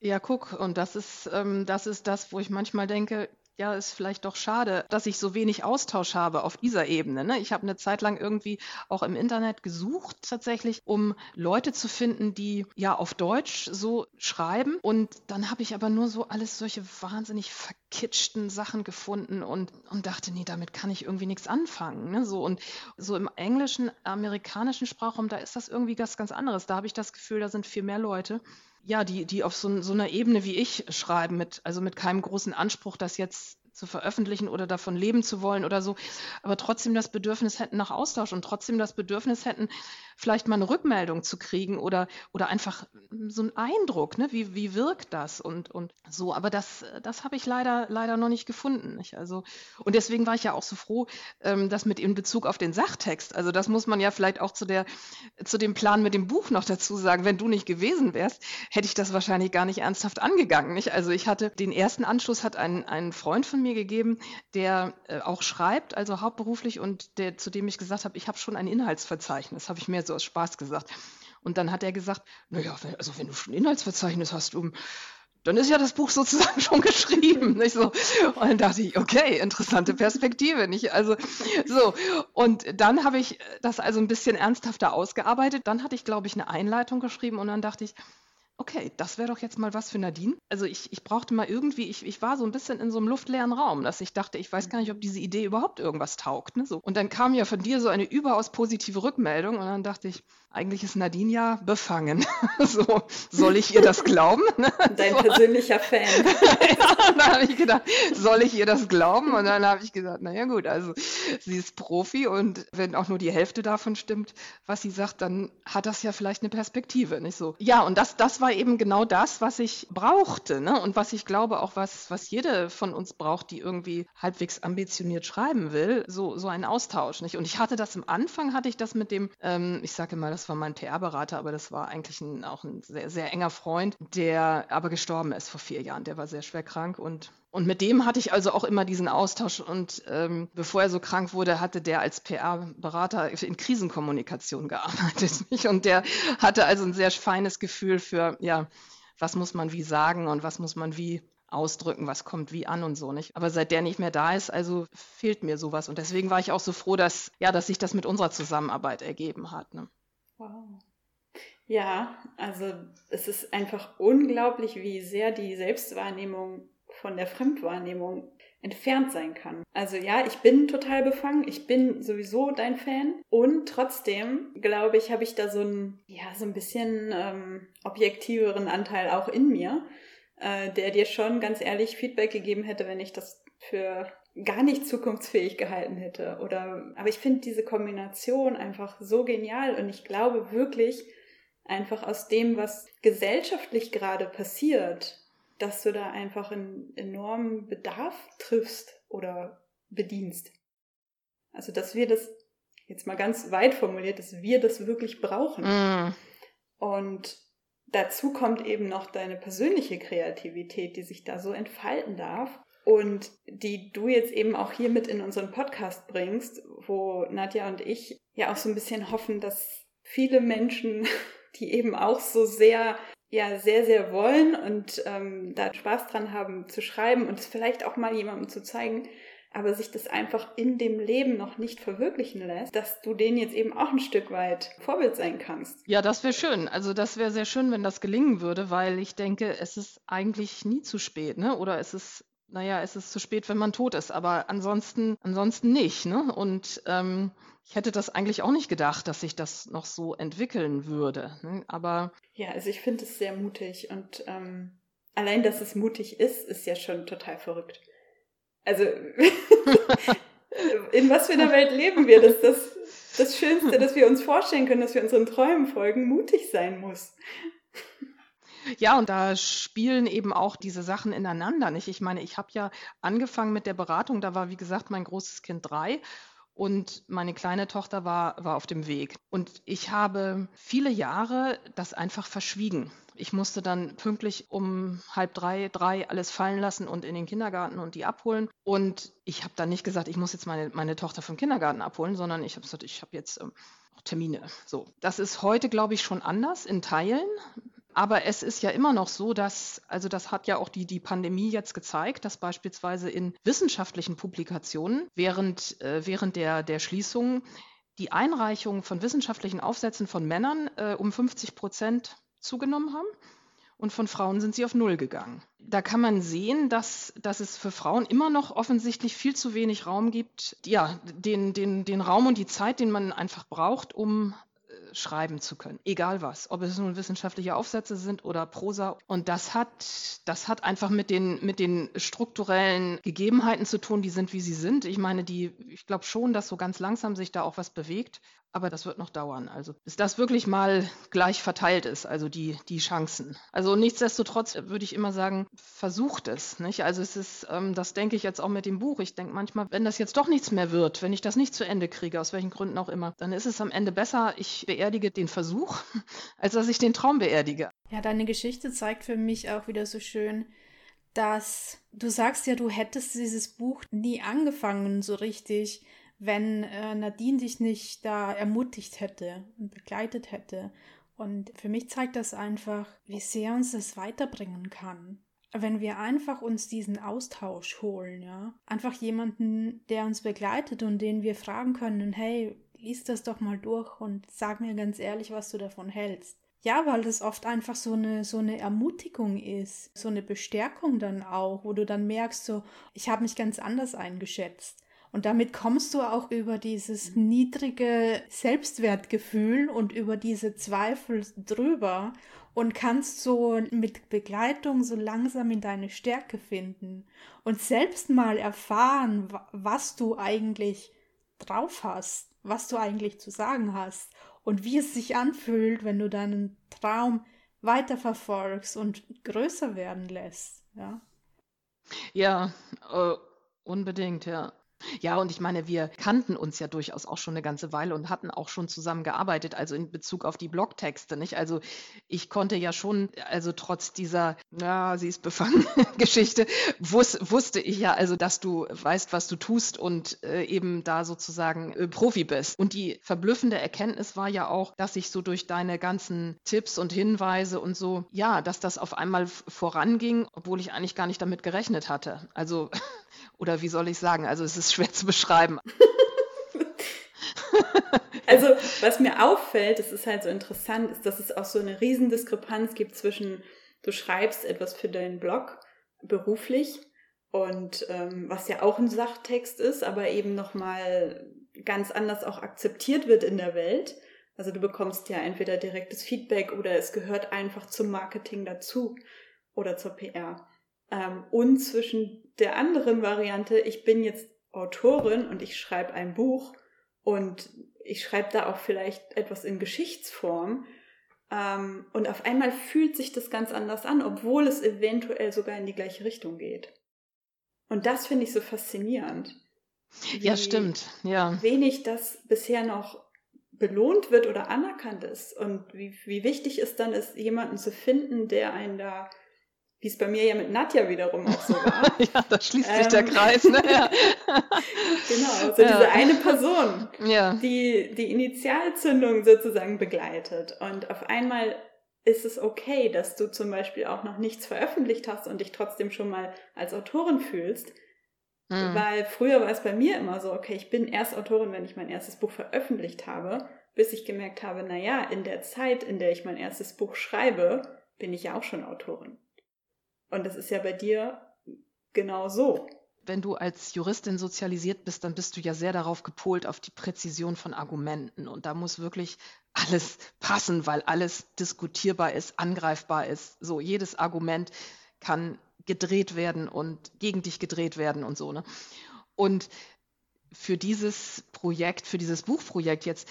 Ja, guck, und das ist, ähm, das ist das, wo ich manchmal denke, ja, ist vielleicht doch schade, dass ich so wenig Austausch habe auf dieser Ebene. Ne? Ich habe eine Zeit lang irgendwie auch im Internet gesucht, tatsächlich, um Leute zu finden, die ja auf Deutsch so schreiben. Und dann habe ich aber nur so alles solche wahnsinnig verkitschten Sachen gefunden und, und dachte, nee, damit kann ich irgendwie nichts anfangen. Ne? So, und so im englischen, amerikanischen Sprachraum, da ist das irgendwie was ganz anderes. Da habe ich das Gefühl, da sind viel mehr Leute ja, die, die auf so, so einer Ebene wie ich schreiben, mit, also mit keinem großen Anspruch, das jetzt zu veröffentlichen oder davon leben zu wollen oder so, aber trotzdem das Bedürfnis hätten nach Austausch und trotzdem das Bedürfnis hätten, vielleicht mal eine Rückmeldung zu kriegen oder, oder einfach so einen Eindruck, ne? wie, wie wirkt das und, und so. Aber das, das habe ich leider, leider noch nicht gefunden. Nicht? Also, und deswegen war ich ja auch so froh, ähm, dass mit in Bezug auf den Sachtext, also das muss man ja vielleicht auch zu, der, zu dem Plan mit dem Buch noch dazu sagen, wenn du nicht gewesen wärst, hätte ich das wahrscheinlich gar nicht ernsthaft angegangen. Nicht? Also ich hatte den ersten Anschluss hat ein, ein Freund von mir gegeben, der äh, auch schreibt, also hauptberuflich und der, zu dem ich gesagt habe, ich habe schon ein Inhaltsverzeichnis, habe ich mir so aus Spaß gesagt. Und dann hat er gesagt, naja, also wenn du schon Inhaltsverzeichnis hast, um, dann ist ja das Buch sozusagen schon geschrieben. Nicht so. Und dann dachte ich, okay, interessante Perspektive. Nicht? Also, so. Und dann habe ich das also ein bisschen ernsthafter ausgearbeitet. Dann hatte ich, glaube ich, eine Einleitung geschrieben und dann dachte ich, okay, das wäre doch jetzt mal was für Nadine. Also ich, ich brauchte mal irgendwie, ich, ich war so ein bisschen in so einem luftleeren Raum, dass ich dachte, ich weiß gar nicht, ob diese Idee überhaupt irgendwas taugt. Ne? So. Und dann kam ja von dir so eine überaus positive Rückmeldung und dann dachte ich, eigentlich ist Nadine ja befangen. so, soll ich ihr das glauben? Dein persönlicher Fan. ja, dann habe ich gedacht, soll ich ihr das glauben? Und dann habe ich gesagt, naja gut, also sie ist Profi und wenn auch nur die Hälfte davon stimmt, was sie sagt, dann hat das ja vielleicht eine Perspektive, nicht so? Ja, und das, das war eben genau das, was ich brauchte, ne? Und was ich glaube auch, was, was jede von uns braucht, die irgendwie halbwegs ambitioniert schreiben will, so, so ein Austausch, nicht? Und ich hatte das am Anfang, hatte ich das mit dem, ähm, ich sage mal, das war mein PR-Berater, aber das war eigentlich ein, auch ein sehr, sehr enger Freund, der aber gestorben ist vor vier Jahren. Der war sehr schwer krank und und mit dem hatte ich also auch immer diesen Austausch. Und ähm, bevor er so krank wurde, hatte der als PR-Berater in Krisenkommunikation gearbeitet. Nicht? Und der hatte also ein sehr feines Gefühl für, ja, was muss man wie sagen und was muss man wie ausdrücken, was kommt wie an und so nicht. Aber seit der nicht mehr da ist, also fehlt mir sowas. Und deswegen war ich auch so froh, dass, ja, dass sich das mit unserer Zusammenarbeit ergeben hat. Ne? Wow. Ja, also es ist einfach unglaublich, wie sehr die Selbstwahrnehmung von der Fremdwahrnehmung entfernt sein kann. Also ja, ich bin total befangen, ich bin sowieso dein Fan und trotzdem glaube ich, habe ich da so ein ja so ein bisschen ähm, objektiveren Anteil auch in mir, äh, der dir schon ganz ehrlich Feedback gegeben hätte, wenn ich das für gar nicht zukunftsfähig gehalten hätte. Oder aber ich finde diese Kombination einfach so genial und ich glaube wirklich einfach aus dem, was gesellschaftlich gerade passiert, dass du da einfach einen enormen Bedarf triffst oder bedienst. Also, dass wir das, jetzt mal ganz weit formuliert, dass wir das wirklich brauchen. Mm. Und dazu kommt eben noch deine persönliche Kreativität, die sich da so entfalten darf und die du jetzt eben auch hier mit in unseren Podcast bringst, wo Nadja und ich ja auch so ein bisschen hoffen, dass viele Menschen, die eben auch so sehr ja sehr, sehr wollen und ähm, da Spaß dran haben zu schreiben und es vielleicht auch mal jemandem zu zeigen, aber sich das einfach in dem Leben noch nicht verwirklichen lässt, dass du denen jetzt eben auch ein Stück weit Vorbild sein kannst. Ja, das wäre schön. Also das wäre sehr schön, wenn das gelingen würde, weil ich denke, es ist eigentlich nie zu spät, ne? Oder es ist naja, es ist zu spät, wenn man tot ist, aber ansonsten, ansonsten nicht. Ne? Und ähm, ich hätte das eigentlich auch nicht gedacht, dass sich das noch so entwickeln würde. Ne? Aber ja, also ich finde es sehr mutig und ähm, allein, dass es mutig ist, ist ja schon total verrückt. Also in was für einer Welt leben wir, dass das das Schönste, dass wir uns vorstellen können, dass wir unseren Träumen folgen, mutig sein muss. Ja, und da spielen eben auch diese Sachen ineinander, nicht? Ich meine, ich habe ja angefangen mit der Beratung, da war, wie gesagt, mein großes Kind drei und meine kleine Tochter war, war auf dem Weg. Und ich habe viele Jahre das einfach verschwiegen. Ich musste dann pünktlich um halb drei, drei alles fallen lassen und in den Kindergarten und die abholen. Und ich habe dann nicht gesagt, ich muss jetzt meine, meine Tochter vom Kindergarten abholen, sondern ich habe gesagt, ich habe jetzt ähm, Termine. So, das ist heute, glaube ich, schon anders in Teilen. Aber es ist ja immer noch so, dass, also das hat ja auch die, die Pandemie jetzt gezeigt, dass beispielsweise in wissenschaftlichen Publikationen während, äh, während der, der Schließung die Einreichung von wissenschaftlichen Aufsätzen von Männern äh, um 50 Prozent zugenommen haben und von Frauen sind sie auf Null gegangen. Da kann man sehen, dass, dass es für Frauen immer noch offensichtlich viel zu wenig Raum gibt, ja, den, den, den Raum und die Zeit, den man einfach braucht, um schreiben zu können, egal was, ob es nun wissenschaftliche Aufsätze sind oder Prosa. Und das hat, das hat einfach mit den, mit den strukturellen Gegebenheiten zu tun, die sind, wie sie sind. Ich meine, die, ich glaube schon, dass so ganz langsam sich da auch was bewegt. Aber das wird noch dauern. Also bis das wirklich mal gleich verteilt ist, also die, die Chancen. Also nichtsdestotrotz würde ich immer sagen, versucht es. Nicht? Also es ist, ähm, das denke ich jetzt auch mit dem Buch. Ich denke manchmal, wenn das jetzt doch nichts mehr wird, wenn ich das nicht zu Ende kriege, aus welchen Gründen auch immer, dann ist es am Ende besser, ich beerdige den Versuch, als dass ich den Traum beerdige. Ja, deine Geschichte zeigt für mich auch wieder so schön, dass du sagst ja, du hättest dieses Buch nie angefangen so richtig wenn äh, Nadine dich nicht da ermutigt hätte und begleitet hätte. Und für mich zeigt das einfach, wie sehr uns das weiterbringen kann. Wenn wir einfach uns diesen Austausch holen, ja, einfach jemanden, der uns begleitet und den wir fragen können, hey, lies das doch mal durch und sag mir ganz ehrlich, was du davon hältst. Ja, weil das oft einfach so eine, so eine Ermutigung ist, so eine Bestärkung dann auch, wo du dann merkst, so, ich habe mich ganz anders eingeschätzt. Und damit kommst du auch über dieses niedrige Selbstwertgefühl und über diese Zweifel drüber und kannst so mit Begleitung so langsam in deine Stärke finden und selbst mal erfahren, was du eigentlich drauf hast, was du eigentlich zu sagen hast und wie es sich anfühlt, wenn du deinen Traum weiterverfolgst und größer werden lässt, ja. Ja, äh, unbedingt, ja. Ja, und ich meine, wir kannten uns ja durchaus auch schon eine ganze Weile und hatten auch schon zusammen gearbeitet, also in Bezug auf die Blogtexte, nicht? Also ich konnte ja schon, also trotz dieser, ja, sie ist befangen Geschichte, wus wusste ich ja also, dass du weißt, was du tust und äh, eben da sozusagen äh, Profi bist. Und die verblüffende Erkenntnis war ja auch, dass ich so durch deine ganzen Tipps und Hinweise und so, ja, dass das auf einmal voranging, obwohl ich eigentlich gar nicht damit gerechnet hatte. Also oder wie soll ich sagen? Also es ist schwer zu beschreiben. also was mir auffällt, das ist halt so interessant, ist, dass es auch so eine Riesendiskrepanz gibt zwischen, du schreibst etwas für deinen Blog beruflich und ähm, was ja auch ein Sachtext ist, aber eben nochmal ganz anders auch akzeptiert wird in der Welt. Also du bekommst ja entweder direktes Feedback oder es gehört einfach zum Marketing dazu oder zur PR. Ähm, und zwischen der anderen Variante, ich bin jetzt Autorin und ich schreibe ein Buch und ich schreibe da auch vielleicht etwas in Geschichtsform. Ähm, und auf einmal fühlt sich das ganz anders an, obwohl es eventuell sogar in die gleiche Richtung geht. Und das finde ich so faszinierend. ja, stimmt. Ja. Wenig das bisher noch belohnt wird oder anerkannt ist und wie, wie wichtig es dann ist, jemanden zu finden, der einen da wie es bei mir ja mit Nadja wiederum auch so war. ja, da schließt ähm, sich der ähm, Kreis. Ne? Ja. genau, so ja. diese eine Person, ja. die die Initialzündung sozusagen begleitet. Und auf einmal ist es okay, dass du zum Beispiel auch noch nichts veröffentlicht hast und dich trotzdem schon mal als Autorin fühlst. Mhm. Weil früher war es bei mir immer so, okay, ich bin erst Autorin, wenn ich mein erstes Buch veröffentlicht habe, bis ich gemerkt habe, na ja, in der Zeit, in der ich mein erstes Buch schreibe, bin ich ja auch schon Autorin. Und das ist ja bei dir genau so. Wenn du als Juristin sozialisiert bist, dann bist du ja sehr darauf gepolt, auf die Präzision von Argumenten. Und da muss wirklich alles passen, weil alles diskutierbar ist, angreifbar ist. So, jedes Argument kann gedreht werden und gegen dich gedreht werden und so. Ne? Und für dieses Projekt, für dieses Buchprojekt jetzt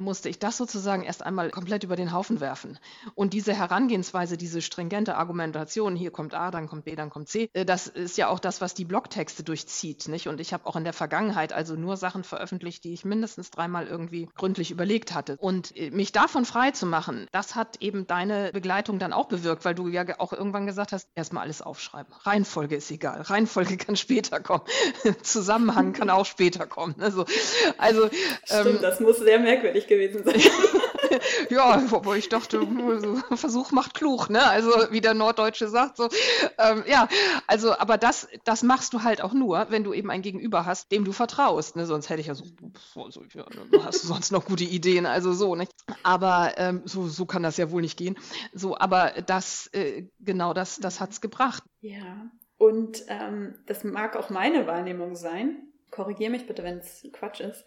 musste ich das sozusagen erst einmal komplett über den Haufen werfen. Und diese Herangehensweise, diese stringente Argumentation, hier kommt A, dann kommt B, dann kommt C, äh, das ist ja auch das, was die Blogtexte durchzieht. Nicht? Und ich habe auch in der Vergangenheit also nur Sachen veröffentlicht, die ich mindestens dreimal irgendwie gründlich überlegt hatte. Und äh, mich davon frei zu machen, das hat eben deine Begleitung dann auch bewirkt, weil du ja auch irgendwann gesagt hast, erstmal alles aufschreiben. Reihenfolge ist egal. Reihenfolge kann später kommen. Zusammenhang kann auch später kommen. Also, also Stimmt, ähm, das muss sehr merkwürdig gewesen sein. ja, wobei ich dachte, Versuch macht klug, ne? Also wie der Norddeutsche sagt, so ähm, ja, also aber das, das machst du halt auch nur, wenn du eben ein Gegenüber hast, dem du vertraust. Ne? Sonst hätte ich ja so, so ja, hast du sonst noch gute Ideen, also so, nicht? Aber ähm, so, so kann das ja wohl nicht gehen. So, aber das, äh, genau, das, das hat's gebracht. Ja. Und ähm, das mag auch meine Wahrnehmung sein. Korrigiere mich bitte, wenn es Quatsch ist.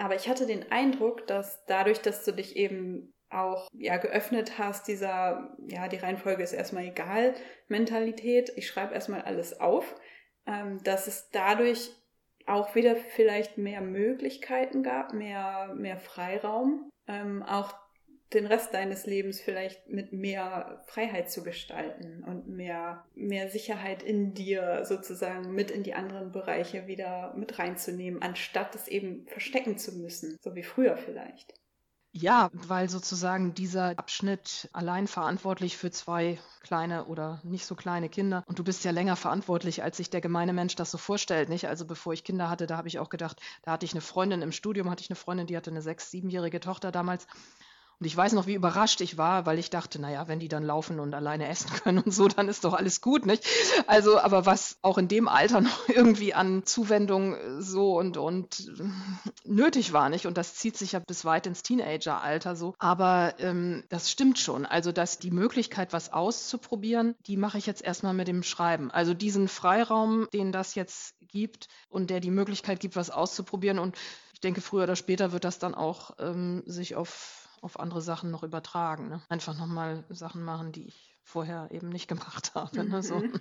Aber ich hatte den Eindruck, dass dadurch, dass du dich eben auch ja geöffnet hast, dieser, ja, die Reihenfolge ist erstmal egal, Mentalität, ich schreibe erstmal alles auf, ähm, dass es dadurch auch wieder vielleicht mehr Möglichkeiten gab, mehr, mehr Freiraum, ähm, auch den Rest deines Lebens vielleicht mit mehr Freiheit zu gestalten und mehr, mehr Sicherheit in dir sozusagen mit in die anderen Bereiche wieder mit reinzunehmen, anstatt es eben verstecken zu müssen, so wie früher vielleicht. Ja, weil sozusagen dieser Abschnitt allein verantwortlich für zwei kleine oder nicht so kleine Kinder. Und du bist ja länger verantwortlich, als sich der gemeine Mensch das so vorstellt, nicht? Also bevor ich Kinder hatte, da habe ich auch gedacht, da hatte ich eine Freundin im Studium, hatte ich eine Freundin, die hatte eine sechs-, siebenjährige Tochter damals. Und ich weiß noch, wie überrascht ich war, weil ich dachte, naja, wenn die dann laufen und alleine essen können und so, dann ist doch alles gut, nicht? Also, aber was auch in dem Alter noch irgendwie an Zuwendung so und, und nötig war, nicht? Und das zieht sich ja bis weit ins Teenageralter so. Aber ähm, das stimmt schon. Also, dass die Möglichkeit, was auszuprobieren, die mache ich jetzt erstmal mit dem Schreiben. Also diesen Freiraum, den das jetzt gibt und der die Möglichkeit gibt, was auszuprobieren. Und ich denke, früher oder später wird das dann auch ähm, sich auf, auf andere Sachen noch übertragen. Ne? Einfach nochmal Sachen machen, die ich vorher eben nicht gemacht habe. Ne? So. Mhm.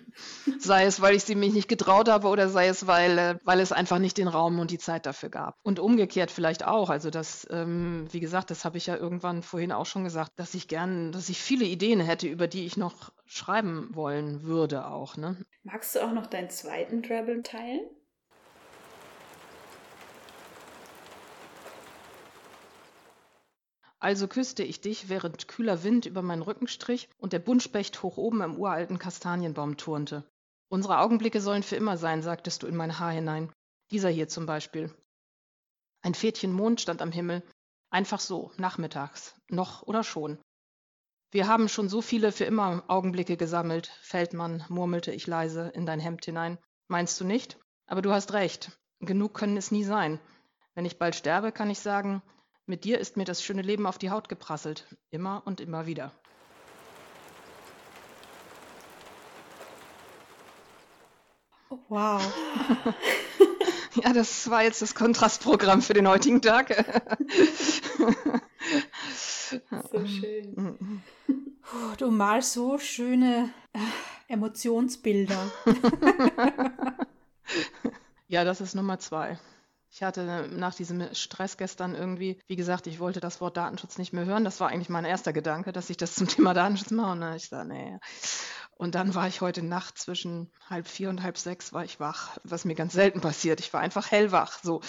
Sei es, weil ich sie mich nicht getraut habe oder sei es, weil, äh, weil es einfach nicht den Raum und die Zeit dafür gab. Und umgekehrt vielleicht auch. Also das, ähm, wie gesagt, das habe ich ja irgendwann vorhin auch schon gesagt, dass ich gern, dass ich viele Ideen hätte, über die ich noch schreiben wollen würde auch. Ne? Magst du auch noch deinen zweiten Drabble teilen? Also küsste ich dich, während kühler Wind über meinen Rücken strich und der Buntspecht hoch oben im uralten Kastanienbaum turnte. Unsere Augenblicke sollen für immer sein, sagtest du in mein Haar hinein. Dieser hier zum Beispiel. Ein Fädchen Mond stand am Himmel. Einfach so, nachmittags. Noch oder schon. Wir haben schon so viele für immer Augenblicke gesammelt, Feldmann, murmelte ich leise in dein Hemd hinein. Meinst du nicht? Aber du hast recht. Genug können es nie sein. Wenn ich bald sterbe, kann ich sagen, mit dir ist mir das schöne Leben auf die Haut geprasselt, immer und immer wieder. Wow. ja, das war jetzt das Kontrastprogramm für den heutigen Tag. so schön. Du malst so schöne äh, Emotionsbilder. ja, das ist Nummer zwei. Ich hatte nach diesem Stress gestern irgendwie, wie gesagt, ich wollte das Wort Datenschutz nicht mehr hören. Das war eigentlich mein erster Gedanke, dass ich das zum Thema Datenschutz mache. Und dann ich sage, nee. Und dann war ich heute Nacht zwischen halb vier und halb sechs war ich wach, was mir ganz selten passiert. Ich war einfach hellwach, so.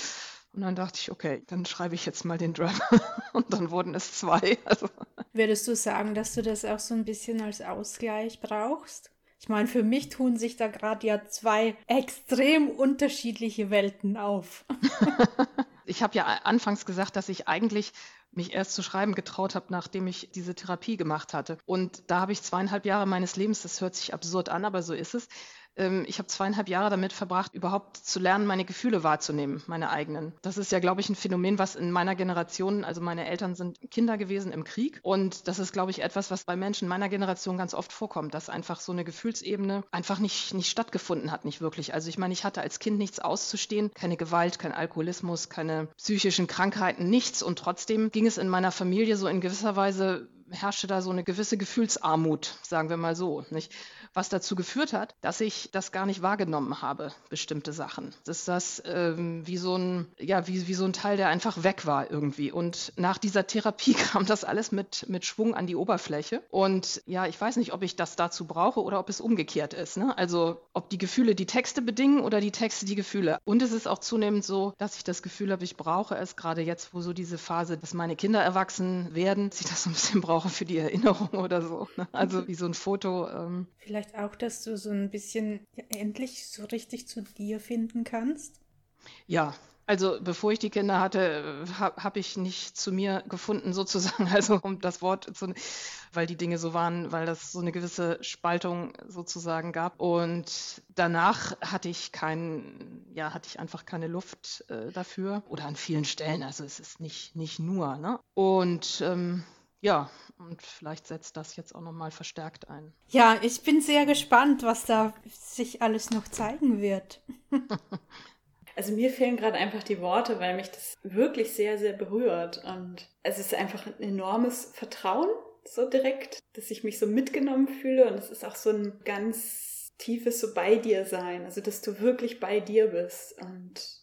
Und dann dachte ich, okay, dann schreibe ich jetzt mal den Drum. und dann wurden es zwei. Also. Würdest du sagen, dass du das auch so ein bisschen als Ausgleich brauchst? Ich meine, für mich tun sich da gerade ja zwei extrem unterschiedliche Welten auf. ich habe ja anfangs gesagt, dass ich eigentlich mich erst zu schreiben getraut habe, nachdem ich diese Therapie gemacht hatte. Und da habe ich zweieinhalb Jahre meines Lebens, das hört sich absurd an, aber so ist es, ich habe zweieinhalb Jahre damit verbracht, überhaupt zu lernen, meine Gefühle wahrzunehmen, meine eigenen. Das ist ja, glaube ich, ein Phänomen, was in meiner Generation, also meine Eltern sind Kinder gewesen im Krieg. Und das ist, glaube ich, etwas, was bei Menschen meiner Generation ganz oft vorkommt, dass einfach so eine Gefühlsebene einfach nicht, nicht stattgefunden hat, nicht wirklich. Also ich meine, ich hatte als Kind nichts auszustehen, keine Gewalt, kein Alkoholismus, keine psychischen Krankheiten, nichts. Und trotzdem ging es in meiner Familie so in gewisser Weise herrschte da so eine gewisse Gefühlsarmut, sagen wir mal so, nicht? Was dazu geführt hat, dass ich das gar nicht wahrgenommen habe, bestimmte Sachen. Das ist das ähm, wie so ein, ja, wie, wie so ein Teil, der einfach weg war irgendwie. Und nach dieser Therapie kam das alles mit, mit Schwung an die Oberfläche. Und ja, ich weiß nicht, ob ich das dazu brauche oder ob es umgekehrt ist. Ne? Also ob die Gefühle die Texte bedingen oder die Texte die Gefühle. Und es ist auch zunehmend so, dass ich das Gefühl habe, ich brauche es gerade jetzt, wo so diese Phase, dass meine Kinder erwachsen werden, dass ich das so ein bisschen brauche für die Erinnerung oder so. Ne? Also wie so ein Foto. Ähm. Vielleicht auch, dass du so ein bisschen ja, endlich so richtig zu dir finden kannst. Ja, also bevor ich die Kinder hatte, habe hab ich nicht zu mir gefunden, sozusagen, also um das Wort zu, weil die Dinge so waren, weil das so eine gewisse Spaltung sozusagen gab. Und danach hatte ich kein, ja, hatte ich einfach keine Luft äh, dafür. Oder an vielen Stellen. Also es ist nicht, nicht nur. Ne? Und ähm, ja, und vielleicht setzt das jetzt auch nochmal verstärkt ein. Ja, ich bin sehr gespannt, was da sich alles noch zeigen wird. Also mir fehlen gerade einfach die Worte, weil mich das wirklich sehr, sehr berührt. Und es ist einfach ein enormes Vertrauen, so direkt, dass ich mich so mitgenommen fühle. Und es ist auch so ein ganz tiefes so bei dir sein. Also dass du wirklich bei dir bist. Und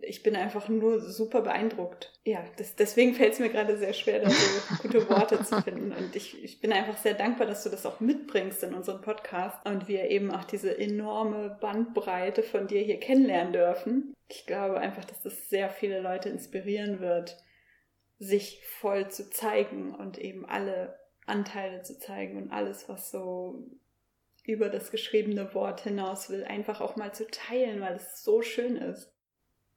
ich bin einfach nur super beeindruckt. Ja, das, deswegen fällt es mir gerade sehr schwer, da so gute Worte zu finden. Und ich, ich bin einfach sehr dankbar, dass du das auch mitbringst in unseren Podcast und wir eben auch diese enorme Bandbreite von dir hier kennenlernen dürfen. Ich glaube einfach, dass das sehr viele Leute inspirieren wird, sich voll zu zeigen und eben alle Anteile zu zeigen und alles, was so über das geschriebene Wort hinaus will, einfach auch mal zu teilen, weil es so schön ist.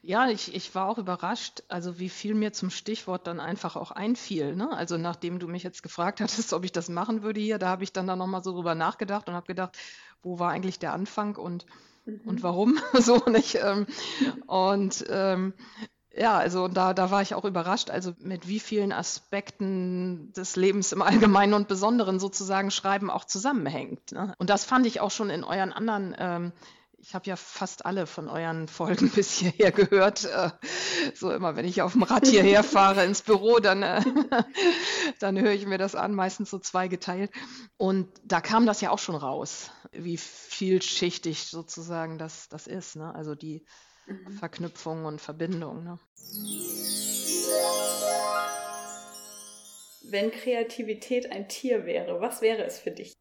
Ja, ich, ich war auch überrascht, also wie viel mir zum Stichwort dann einfach auch einfiel. Ne? Also nachdem du mich jetzt gefragt hattest, ob ich das machen würde hier, da habe ich dann da nochmal so drüber nachgedacht und habe gedacht, wo war eigentlich der Anfang und, mhm. und warum so nicht. Ähm, und ähm, ja, also da, da war ich auch überrascht, also mit wie vielen Aspekten des Lebens im Allgemeinen und Besonderen sozusagen Schreiben auch zusammenhängt. Ne? Und das fand ich auch schon in euren anderen ähm, Ich habe ja fast alle von euren Folgen bis hierher gehört. Äh, so immer, wenn ich auf dem Rad hierher fahre ins Büro, dann, äh, dann höre ich mir das an, meistens so zweigeteilt. Und da kam das ja auch schon raus, wie vielschichtig sozusagen das, das ist. Ne? Also die mhm. Verknüpfung und Verbindung. Ne? Wenn Kreativität ein Tier wäre, was wäre es für dich?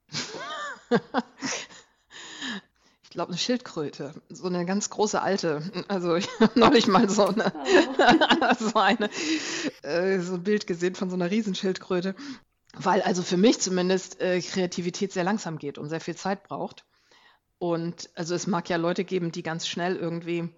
Ich glaube, eine Schildkröte. So eine ganz große alte. Also ich habe neulich mal so, eine, oh. so, eine, äh, so ein Bild gesehen von so einer Riesenschildkröte. Weil also für mich zumindest äh, Kreativität sehr langsam geht und sehr viel Zeit braucht. Und also es mag ja Leute geben, die ganz schnell irgendwie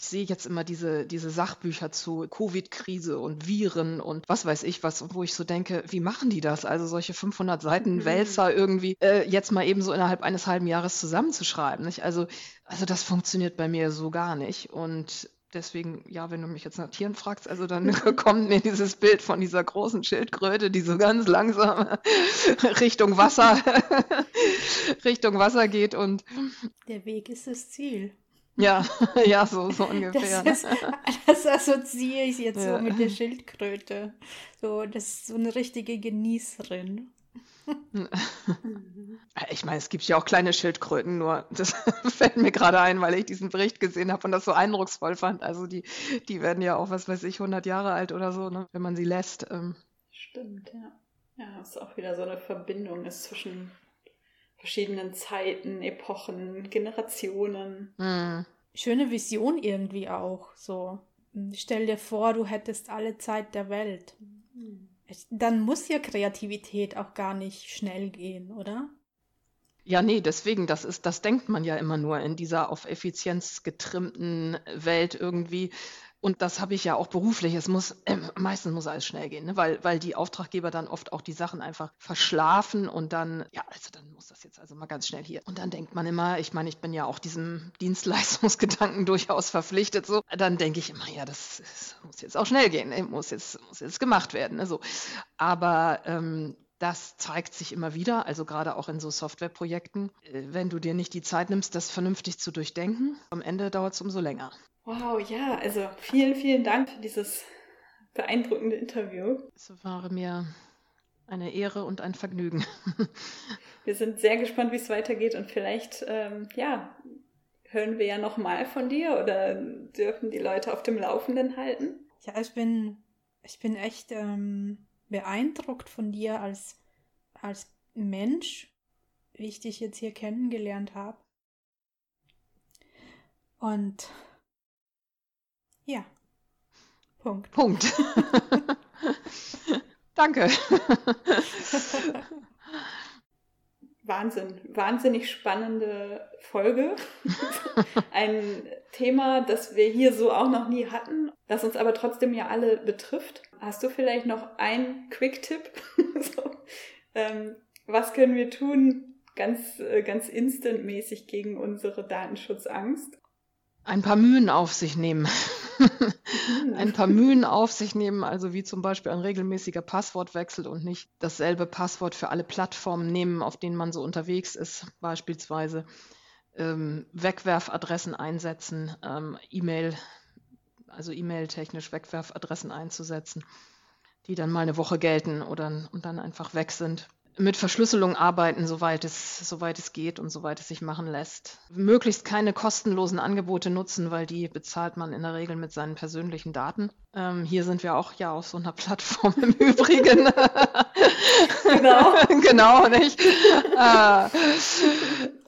ich sehe jetzt immer diese, diese Sachbücher zu Covid-Krise und Viren und was weiß ich was, wo ich so denke, wie machen die das? Also solche 500 Seiten mhm. Wälzer irgendwie äh, jetzt mal eben so innerhalb eines halben Jahres zusammenzuschreiben. Nicht? Also, also das funktioniert bei mir so gar nicht. Und deswegen, ja, wenn du mich jetzt nach Tieren fragst, also dann kommt mir dieses Bild von dieser großen Schildkröte, die so ganz langsam Richtung Wasser, Richtung Wasser geht und der Weg ist das Ziel. Ja, ja, so, so ungefähr. Das, ist, das assoziiere ich jetzt ja. so mit der Schildkröte. So, das ist so eine richtige Genießerin. Ich meine, es gibt ja auch kleine Schildkröten, nur das fällt mir gerade ein, weil ich diesen Bericht gesehen habe und das so eindrucksvoll fand. Also die, die werden ja auch, was weiß ich, 100 Jahre alt oder so, ne, wenn man sie lässt. Ähm. Stimmt, ja. Ja, ist auch wieder so eine Verbindung ist zwischen verschiedenen Zeiten, Epochen, Generationen. Mhm. Schöne Vision irgendwie auch. So, stell dir vor, du hättest alle Zeit der Welt. Mhm. Dann muss ja Kreativität auch gar nicht schnell gehen, oder? Ja, nee, deswegen, das ist, das denkt man ja immer nur in dieser auf Effizienz getrimmten Welt irgendwie. Und das habe ich ja auch beruflich. Es muss, äh, meistens muss alles schnell gehen, ne? weil, weil die Auftraggeber dann oft auch die Sachen einfach verschlafen und dann, ja, also dann muss das jetzt also mal ganz schnell hier. Und dann denkt man immer, ich meine, ich bin ja auch diesem Dienstleistungsgedanken durchaus verpflichtet, so. Dann denke ich immer, ja, das, das muss jetzt auch schnell gehen, ne? muss jetzt, muss jetzt gemacht werden. Ne? So. Aber ähm, das zeigt sich immer wieder, also gerade auch in so Softwareprojekten. Äh, wenn du dir nicht die Zeit nimmst, das vernünftig zu durchdenken, am Ende dauert es umso länger. Wow, ja, also vielen, vielen Dank für dieses beeindruckende Interview. Es war mir eine Ehre und ein Vergnügen. wir sind sehr gespannt, wie es weitergeht und vielleicht, ähm, ja, hören wir ja nochmal von dir oder dürfen die Leute auf dem Laufenden halten? Ja, ich bin, ich bin echt ähm, beeindruckt von dir als, als Mensch, wie ich dich jetzt hier kennengelernt habe. Und ja. Punkt. Punkt. Danke. Wahnsinn, wahnsinnig spannende Folge. Ein Thema, das wir hier so auch noch nie hatten, das uns aber trotzdem ja alle betrifft. Hast du vielleicht noch einen Quick-Tipp? so, ähm, was können wir tun, ganz, äh, ganz instantmäßig gegen unsere Datenschutzangst? Ein paar Mühen auf sich nehmen. Ein paar Mühen auf sich nehmen, also wie zum Beispiel ein regelmäßiger Passwortwechsel und nicht dasselbe Passwort für alle Plattformen nehmen, auf denen man so unterwegs ist, beispielsweise. Ähm, Wegwerfadressen einsetzen, ähm, E-Mail, also E-Mail-technisch Wegwerfadressen einzusetzen, die dann mal eine Woche gelten oder und dann einfach weg sind mit Verschlüsselung arbeiten, soweit es, soweit es geht und soweit es sich machen lässt. Möglichst keine kostenlosen Angebote nutzen, weil die bezahlt man in der Regel mit seinen persönlichen Daten. Ähm, hier sind wir auch ja auf so einer Plattform im Übrigen. genau. genau, nicht? Äh,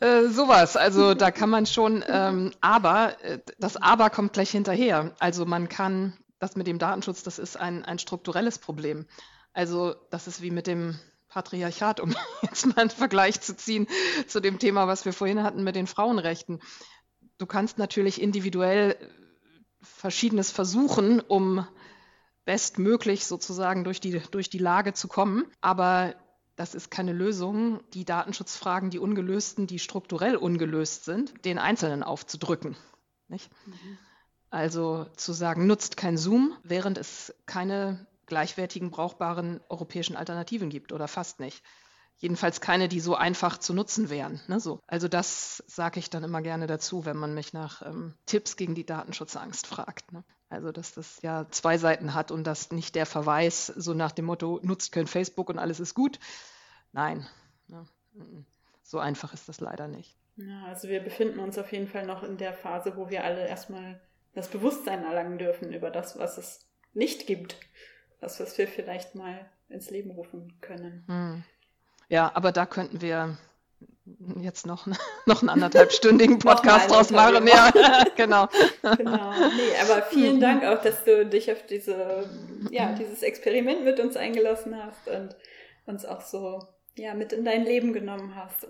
äh, sowas. Also da kann man schon, ähm, aber äh, das Aber kommt gleich hinterher. Also man kann, das mit dem Datenschutz, das ist ein, ein strukturelles Problem. Also das ist wie mit dem Patriarchat, um jetzt mal einen Vergleich zu ziehen zu dem Thema, was wir vorhin hatten mit den Frauenrechten. Du kannst natürlich individuell Verschiedenes versuchen, um bestmöglich sozusagen durch die, durch die Lage zu kommen. Aber das ist keine Lösung, die Datenschutzfragen, die ungelösten, die strukturell ungelöst sind, den Einzelnen aufzudrücken. Mhm. Also zu sagen, nutzt kein Zoom, während es keine gleichwertigen, brauchbaren europäischen Alternativen gibt oder fast nicht. jedenfalls keine, die so einfach zu nutzen wären. Ne, so. Also das sage ich dann immer gerne dazu, wenn man mich nach ähm, Tipps gegen die Datenschutzangst fragt. Ne? Also dass das ja zwei Seiten hat und dass nicht der Verweis so nach dem Motto, nutzt kein Facebook und alles ist gut. Nein, ne? so einfach ist das leider nicht. Ja, also wir befinden uns auf jeden Fall noch in der Phase, wo wir alle erstmal das Bewusstsein erlangen dürfen über das, was es nicht gibt. Das, was wir vielleicht mal ins Leben rufen können. Hm. Ja, aber da könnten wir jetzt noch, noch einen anderthalbstündigen Podcast draus machen. Ja, genau. genau. Nee, aber vielen Dank auch, dass du dich auf diese, ja, dieses Experiment mit uns eingelassen hast und uns auch so ja, mit in dein Leben genommen hast.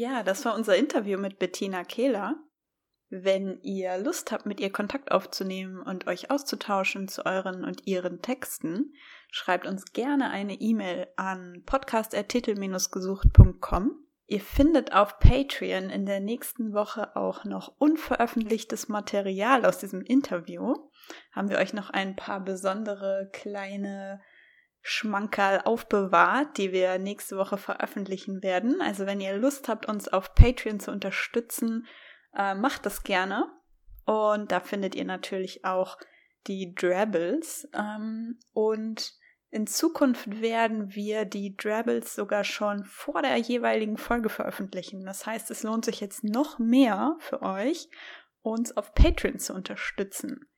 Ja, das war unser Interview mit Bettina Kehler. Wenn ihr Lust habt, mit ihr Kontakt aufzunehmen und euch auszutauschen zu euren und ihren Texten, schreibt uns gerne eine E-Mail an podcast.titel-gesucht.com. Ihr findet auf Patreon in der nächsten Woche auch noch unveröffentlichtes Material aus diesem Interview. Haben wir euch noch ein paar besondere kleine Schmankerl aufbewahrt, die wir nächste Woche veröffentlichen werden. Also wenn ihr Lust habt, uns auf Patreon zu unterstützen, äh, macht das gerne. Und da findet ihr natürlich auch die Drabbles. Ähm, und in Zukunft werden wir die Drabbles sogar schon vor der jeweiligen Folge veröffentlichen. Das heißt, es lohnt sich jetzt noch mehr für euch, uns auf Patreon zu unterstützen.